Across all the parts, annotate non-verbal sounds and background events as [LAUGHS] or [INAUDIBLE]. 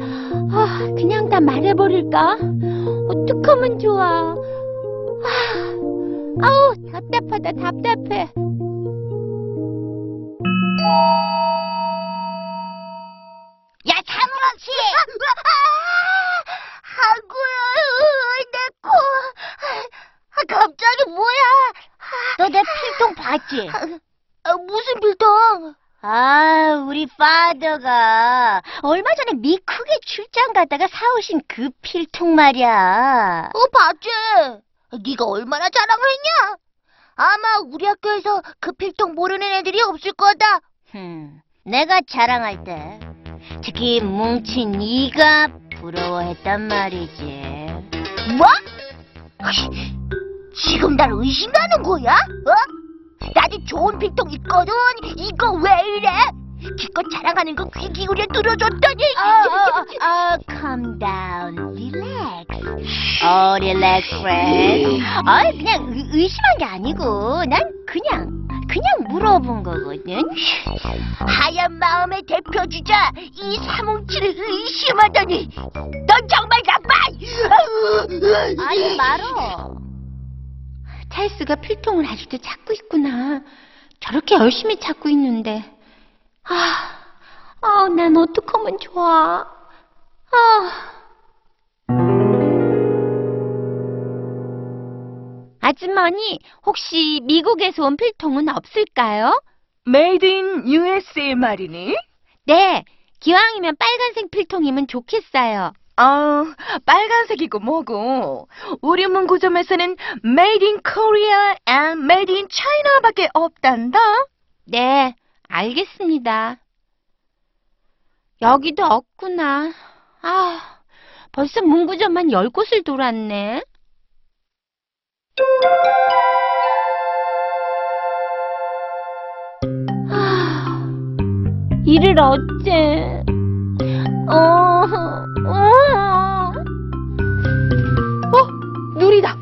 아, 그냥 다 말해버릴까? 어떡하면 좋아. 아, 아우, 답답하다, 답답해. 야, 장우랑 씨! 아구야, 내 코. 아, 갑자기 뭐야? 너 내 필통 봤지? 아, 무슨 필통? 아, 우리 파더가 얼마 전에 미국에 출장 갔다가 사오신 그 필통 말이야. 어, 봤지? 네가 얼마나 자랑을 했냐? 아마 우리 학교에서 그 필통 모르는 애들이 없을 거다. 흠, 내가 자랑할 때 특히 뭉친 네가 부러워했단 말이지. 뭐? 지금 날 의심하는 거야? 어? 나도 좋은 필통 있거든. 이거 왜 이래? 기껏 자랑하는 거 귀 기울여 들어줬더니. 아, 아, 아, calm down, relax. 어, relax, friend. 아, 그냥 의, 의심한 게 아니고, 난 그냥, 그냥 물어본 거거든. 하얀 마음의 대표 주자 이 사뭉치를 의심하다니, 넌 정말 나빠. 아니 말어. 찰스가 필통을 아직도 찾고 있구나. 저렇게 열심히 찾고 있는데. 아, 아, 난 어떡하면 좋아. 아. 아주머니, 혹시 미국에서 온 필통은 없을까요? made in USA 말이니? 네, 기왕이면 빨간색 필통이면 좋겠어요. 아, 빨간색이고 뭐고. 우리 문구점에서는 Made in Korea and Made in China밖에 없단다. 네, 알겠습니다. 여기도 없구나. 아, 벌써 문구점만 열 곳을 돌았네. 아, 이를 어째. 어, 어. 누리다.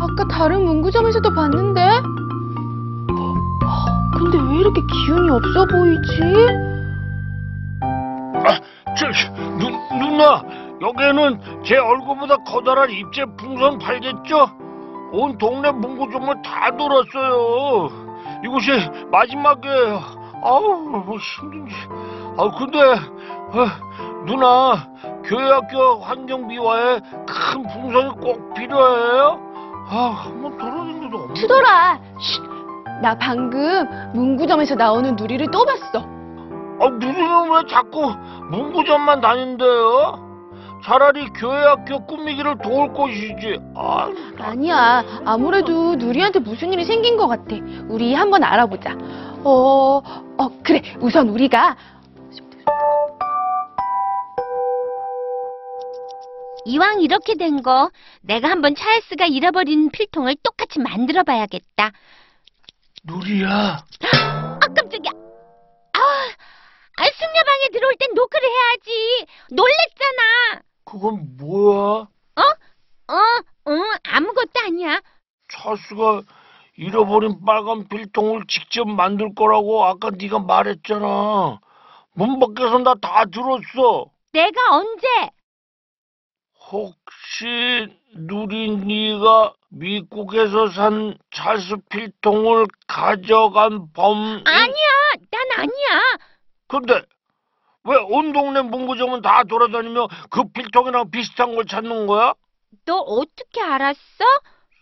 아까 다른 문구점에서도 봤는데? 근데 왜 이렇게 기운이 없어 보이지? 저, 누, 누나, 여기에는 제 얼굴보다 커다란 입체 풍선 팔겠죠? 온 동네 문구점을 다 돌았어요. 이곳이 마지막이에요. 아우, 힘든지. 아, 근데, 아, 누나, 교회 학교 환경비와의 큰 풍선이 꼭 필요해요? 아, 한번 돌아다니도 없는데. 투돌아. 나 방금 문구점에서 나오는 누리를 또 봤어. 아, 누리는 왜 자꾸 문구점만 다닌대요? 차라리 교회 학교 꾸미기를 도울 것이지. 아, 아니야. 아무래도 누리한테 무슨 일이 생긴 것 같아. 우리 한번 알아보자. 어, 어, 그래. 우선 우리가 이왕 이렇게 된 거, 내가 한번 찰스가 잃어버린 필통을 똑같이 만들어 봐야겠다. 누리야. 아, 깜짝이야. 아, 아, 숙녀방에 들어올 땐 노크를 해야지. 놀랬잖아. 그건 뭐야? 어, 응, 아무것도 아니야. 찰스가 잃어버린 빨간 필통을 직접 만들 거라고 아까 네가 말했잖아. 문 밖에서 나 다 들었어. 내가 언제? 혹시 누리 네가 미국에서 산 찰스 필통을 가져간 범인? 아니야, 난 아니야. 근데 왜 온 동네 문구점은 다 돌아다니며 그 필통이랑 비슷한 걸 찾는 거야? 너 어떻게 알았어?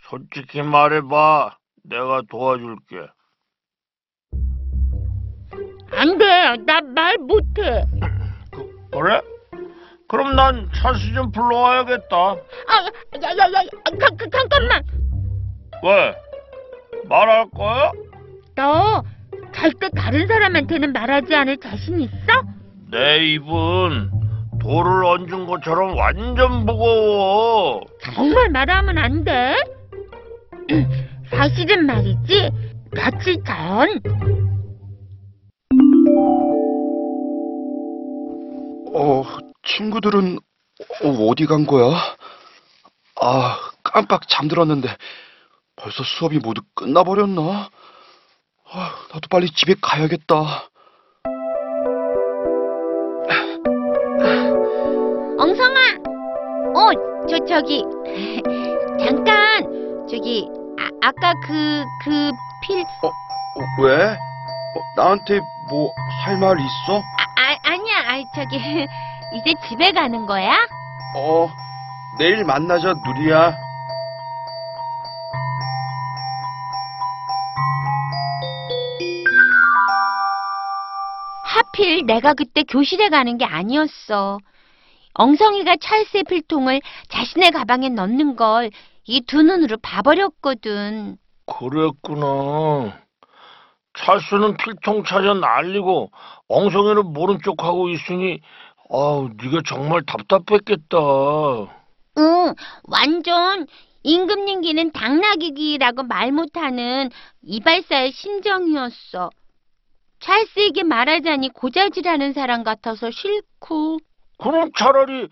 솔직히 말해봐. 내가 도와줄게. 안 돼, 나 말 못해. 그, 그래? 그럼 난 찰스 좀 불러와야겠다. 아, 야, 야, 야, 가, 가, 잠깐만. 왜? 말할 거야? 너 절대 다른 사람한테는 말하지 않을 자신 있어? 내 입은 돌을 얹은 것처럼 완전 무거워. 정말 말하면 안 돼. 사실은 말이지. 며칠 전 어, 친구들은 어, 어디 간 거야? 아, 깜빡 잠들었는데 벌써 수업이 모두 끝나버렸나? 아, 나도 빨리 집에 가야겠다. 어, 저, 저기, [LAUGHS] 잠깐, 저기, 아, 아까 그, 그 필, 어, 왜? 어, 나한테 뭐 할 말 있어? 아, 아, 아니야, 아, 저기, [LAUGHS] 이제 집에 가는 거야? 어, 내일 만나자, 누리야. 하필 내가 그때 교실에 가는 게 아니었어. 엉성이가 찰스의 필통을 자신의 가방에 넣는 걸 이 두 눈으로 봐버렸거든. 그랬구나. 찰스는 필통 찾아 날리고 엉성이는 모른 척하고 있으니 아우 네가 정말 답답했겠다. 응, 완전 임금님기는 당나귀기라고 말 못하는 이발사의 심정이었어. 찰스에게 말하자니 고자질하는 사람 같아서 싫고. 그럼 차라리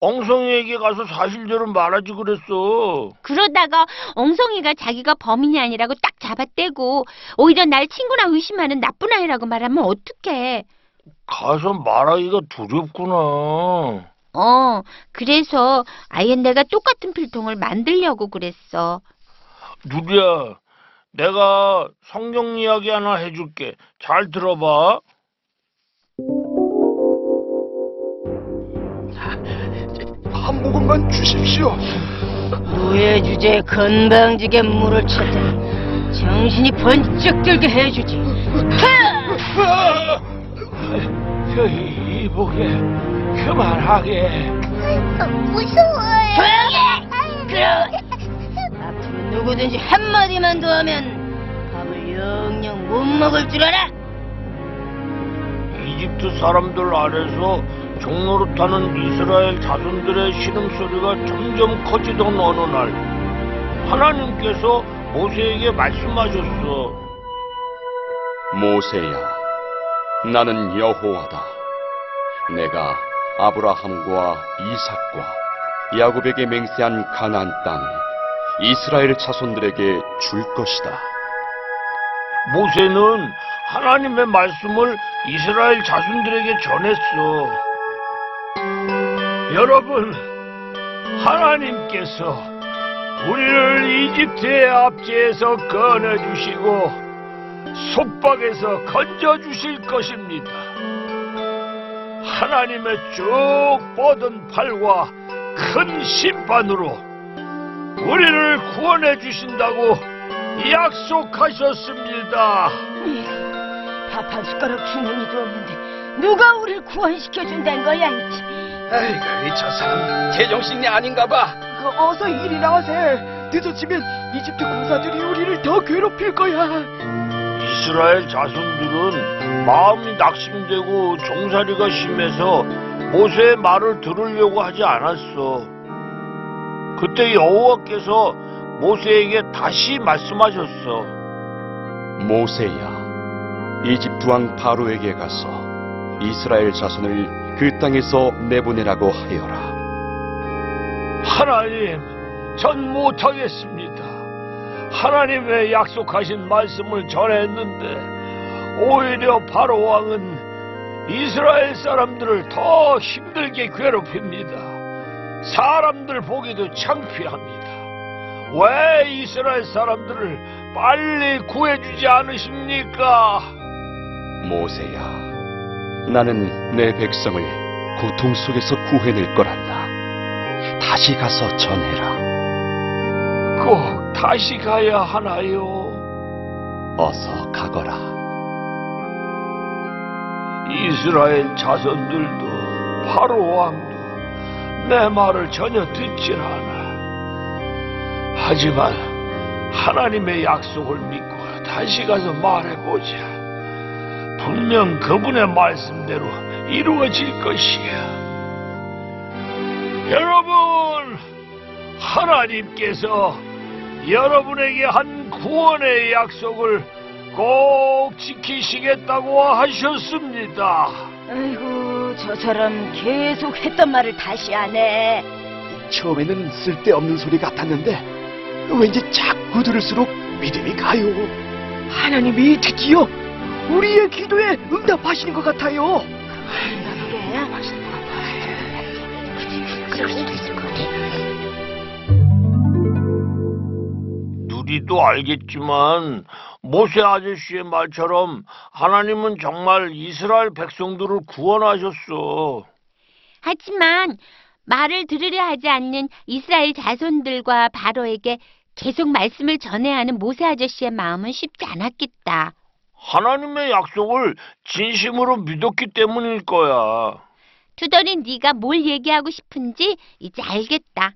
엉성이에게 가서 사실대로 말하지 그랬어. 그러다가 엉성이가 자기가 범인이 아니라고 딱 잡아떼고 오히려 날 친구나 의심하는 나쁜 아이라고 말하면 어떡해. 가서 말하기가 두렵구나. 어, 그래서 아예 내가 똑같은 필통을 만들려고 그랬어. 누리야, 내가 성경 이야기 하나 해줄게. 잘 들어봐. 한 모금만 주십시오. 무예 주제에 건방지게 물을 찾아 정신이 번쩍 들게 해주지. 저희 이보게 그만하게. 무서워요. 조용히 해. 그럼 앞으로 누구든지 한 마디만 더 하면 밥을 영영 못 먹을 줄 알아. 이집트 사람들 아래서 종로로 타는 이스라엘 자손들의 신음소리가 점점 커지던 어느 날 하나님께서 모세에게 말씀하셨어. 모세야, 나는 여호와다. 내가 아브라함과 이삭과 야곱에게 맹세한 가나안 땅 이스라엘 자손들에게 줄 것이다. 모세는 하나님의 말씀을 이스라엘 자손들에게 전했어. 여러분, 하나님께서 우리를 이집트의 압제에서 꺼내주시고 속박에서 건져주실 것입니다. 하나님의 쭉 뻗은 팔과 큰 심판으로 우리를 구원해 주신다고 약속하셨습니다. 밥 한 숟가락 주머니도 없는데 누가 우리를 구원시켜 준다는 거야? 이치. 에이구, 저 사람 제정신이 아닌가 봐. 그 어서 이리 나와세. 늦어지면 이집트 군사들이 우리를 더 괴롭힐 거야. 이스라엘 자손들은 마음이 낙심되고 종살이가 심해서 모세의 말을 들으려고 하지 않았어. 그때 여호와께서 모세에게 다시 말씀하셨어. 모세야, 이집트 왕 바로에게 가서 이스라엘 자손을 그 땅에서 내보내라고 하여라. 하나님, 전 못하겠습니다. 하나님의 약속하신 말씀을 전했는데 오히려 바로 왕은 이스라엘 사람들을 더 힘들게 괴롭힙니다. 사람들 보기도 창피합니다. 왜 이스라엘 사람들을 빨리 구해주지 않으십니까? 모세야, 나는 내 백성을 고통 속에서 구해낼 거란다. 다시 가서 전해라. 꼭 다시 가야 하나요? 어서 가거라. 이스라엘 자손들도 바로 왕도 내 말을 전혀 듣질 않아. 하지만 하나님의 약속을 믿고 다시 가서 말해보자. 분명 그분의 말씀대로 이루어질 것이야. 여러분, 하나님께서 여러분에게 한 구원의 약속을 꼭 지키시겠다고 하셨습니다. 아이고 저 사람 계속 했던 말을 다시 안 해. 처음에는 쓸데없는 소리 같았는데 왠지 자꾸 들을수록 믿음이 가요. 하나님이 드디어 우리의 기도에 응답하시는 것 같아요. 그게 그럴 수도 있을 것 같아. 누리도 알겠지만 모세 아저씨의 말처럼 하나님은 정말 이스라엘 백성들을 구원하셨어. 하지만 말을 들으려 하지 않는 이스라엘 자손들과 바로에게 계속 말씀을 전해야 하는 모세 아저씨의 마음은 쉽지 않았겠다. 하나님의 약속을 진심으로 믿었기 때문일 거야. 투덜이 네가 뭘 얘기하고 싶은지 이제 알겠다.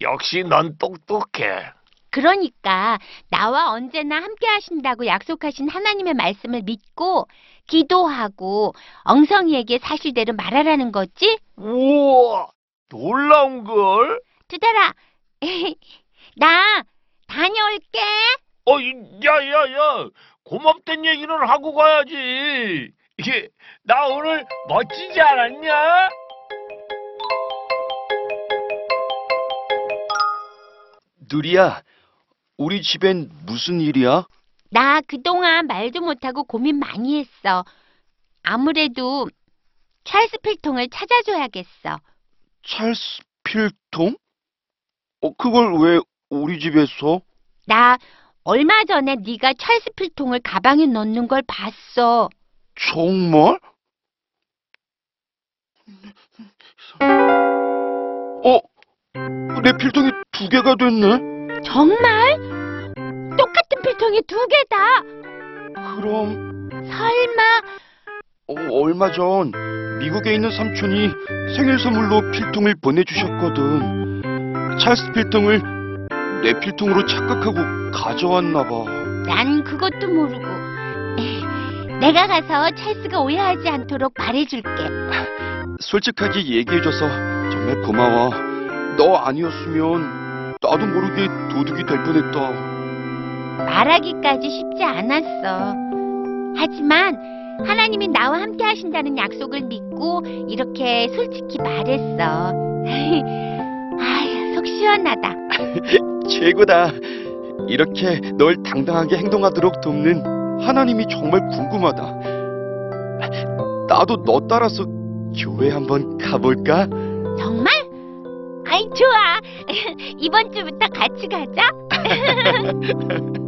역시 넌 똑똑해. 그러니까 나와 언제나 함께 하신다고 약속하신 하나님의 말씀을 믿고 기도하고 엉성이에게 사실대로 말하라는 거지? 우와, 놀라운 걸. 투덜아, [LAUGHS] 나 다녀올게. 어, 이- 야, 야, 야, 고맙단 얘기는 하고 가야지. 이게 나 오늘 멋지지 않았냐? 누리야, 우리 집엔 무슨 일이야? 나 그동안 말도 못하고 고민 많이 했어. 아무래도 찰스 필통을 찾아줘야겠어. 찰스 필통? 어, 그걸 왜 우리 집에서? 나 얼마 전에 네가 찰스 필통을 가방에 넣는 걸 봤어. 정말? 어, 내 필통이 두 개가 됐네? 정말? 똑같은 필통이 두 개다. 그럼, 설마 어, 얼마 전 미국에 있는 삼촌이 생일 선물로 필통을 보내주셨거든. 찰스 필통을 내 필통으로 착각하고 가져왔나 봐. 난 그것도 모르고. 내가 가서 찰스가 오해하지 않도록 말해줄게. 솔직하게 얘기해줘서 정말 고마워. 너 아니었으면 나도 모르게 도둑이 될 뻔했다. 말하기까지 쉽지 않았어. 하지만 하나님이 나와 함께 하신다는 약속을 믿고 이렇게 솔직히 말했어. [LAUGHS] 아휴, 속 시원하다. [LAUGHS] 최고다. 이렇게 널 당당하게 행동하도록 돕는 하나님이 정말 궁금하다. 나도 너 따라서 교회 한번 가볼까? 정말? 아이, 좋아. [LAUGHS] 이번 주부터 같이 가자. [LAUGHS]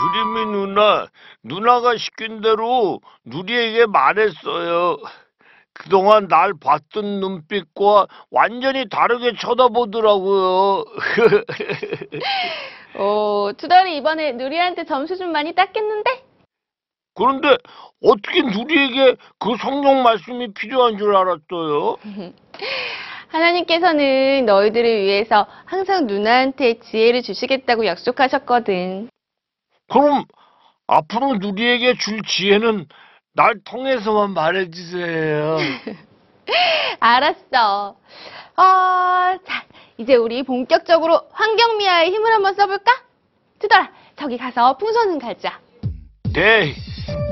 두림이 누나, 누나가 시킨 대로 누리에게 말했어요. 그동안 날 봤던 눈빛과 완전히 다르게 쳐다보더라고요. [LAUGHS] 오, 투덜이 이번에 누리한테 점수 좀 많이 땄겠는데? 그런데 어떻게 누리에게 그 성령 말씀이 필요한 줄 알았어요? [LAUGHS] 하나님께서는 너희들을 위해서 항상 누나한테 지혜를 주시겠다고 약속하셨거든. 그럼 앞으로 누리에게 줄 지혜는 날 통해서만 말해주세요. [LAUGHS] 알았어. 어, 자, 이제 우리 본격적으로 환경미화의 힘을 한번 써볼까? 투덜아, 저기 가서 풍선은 갈자. 네,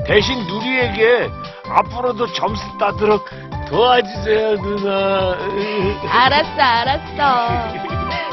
대신 누리에게 앞으로도 점수 따도록 도와주세요, 누나. [LAUGHS] 알았어, 알았어.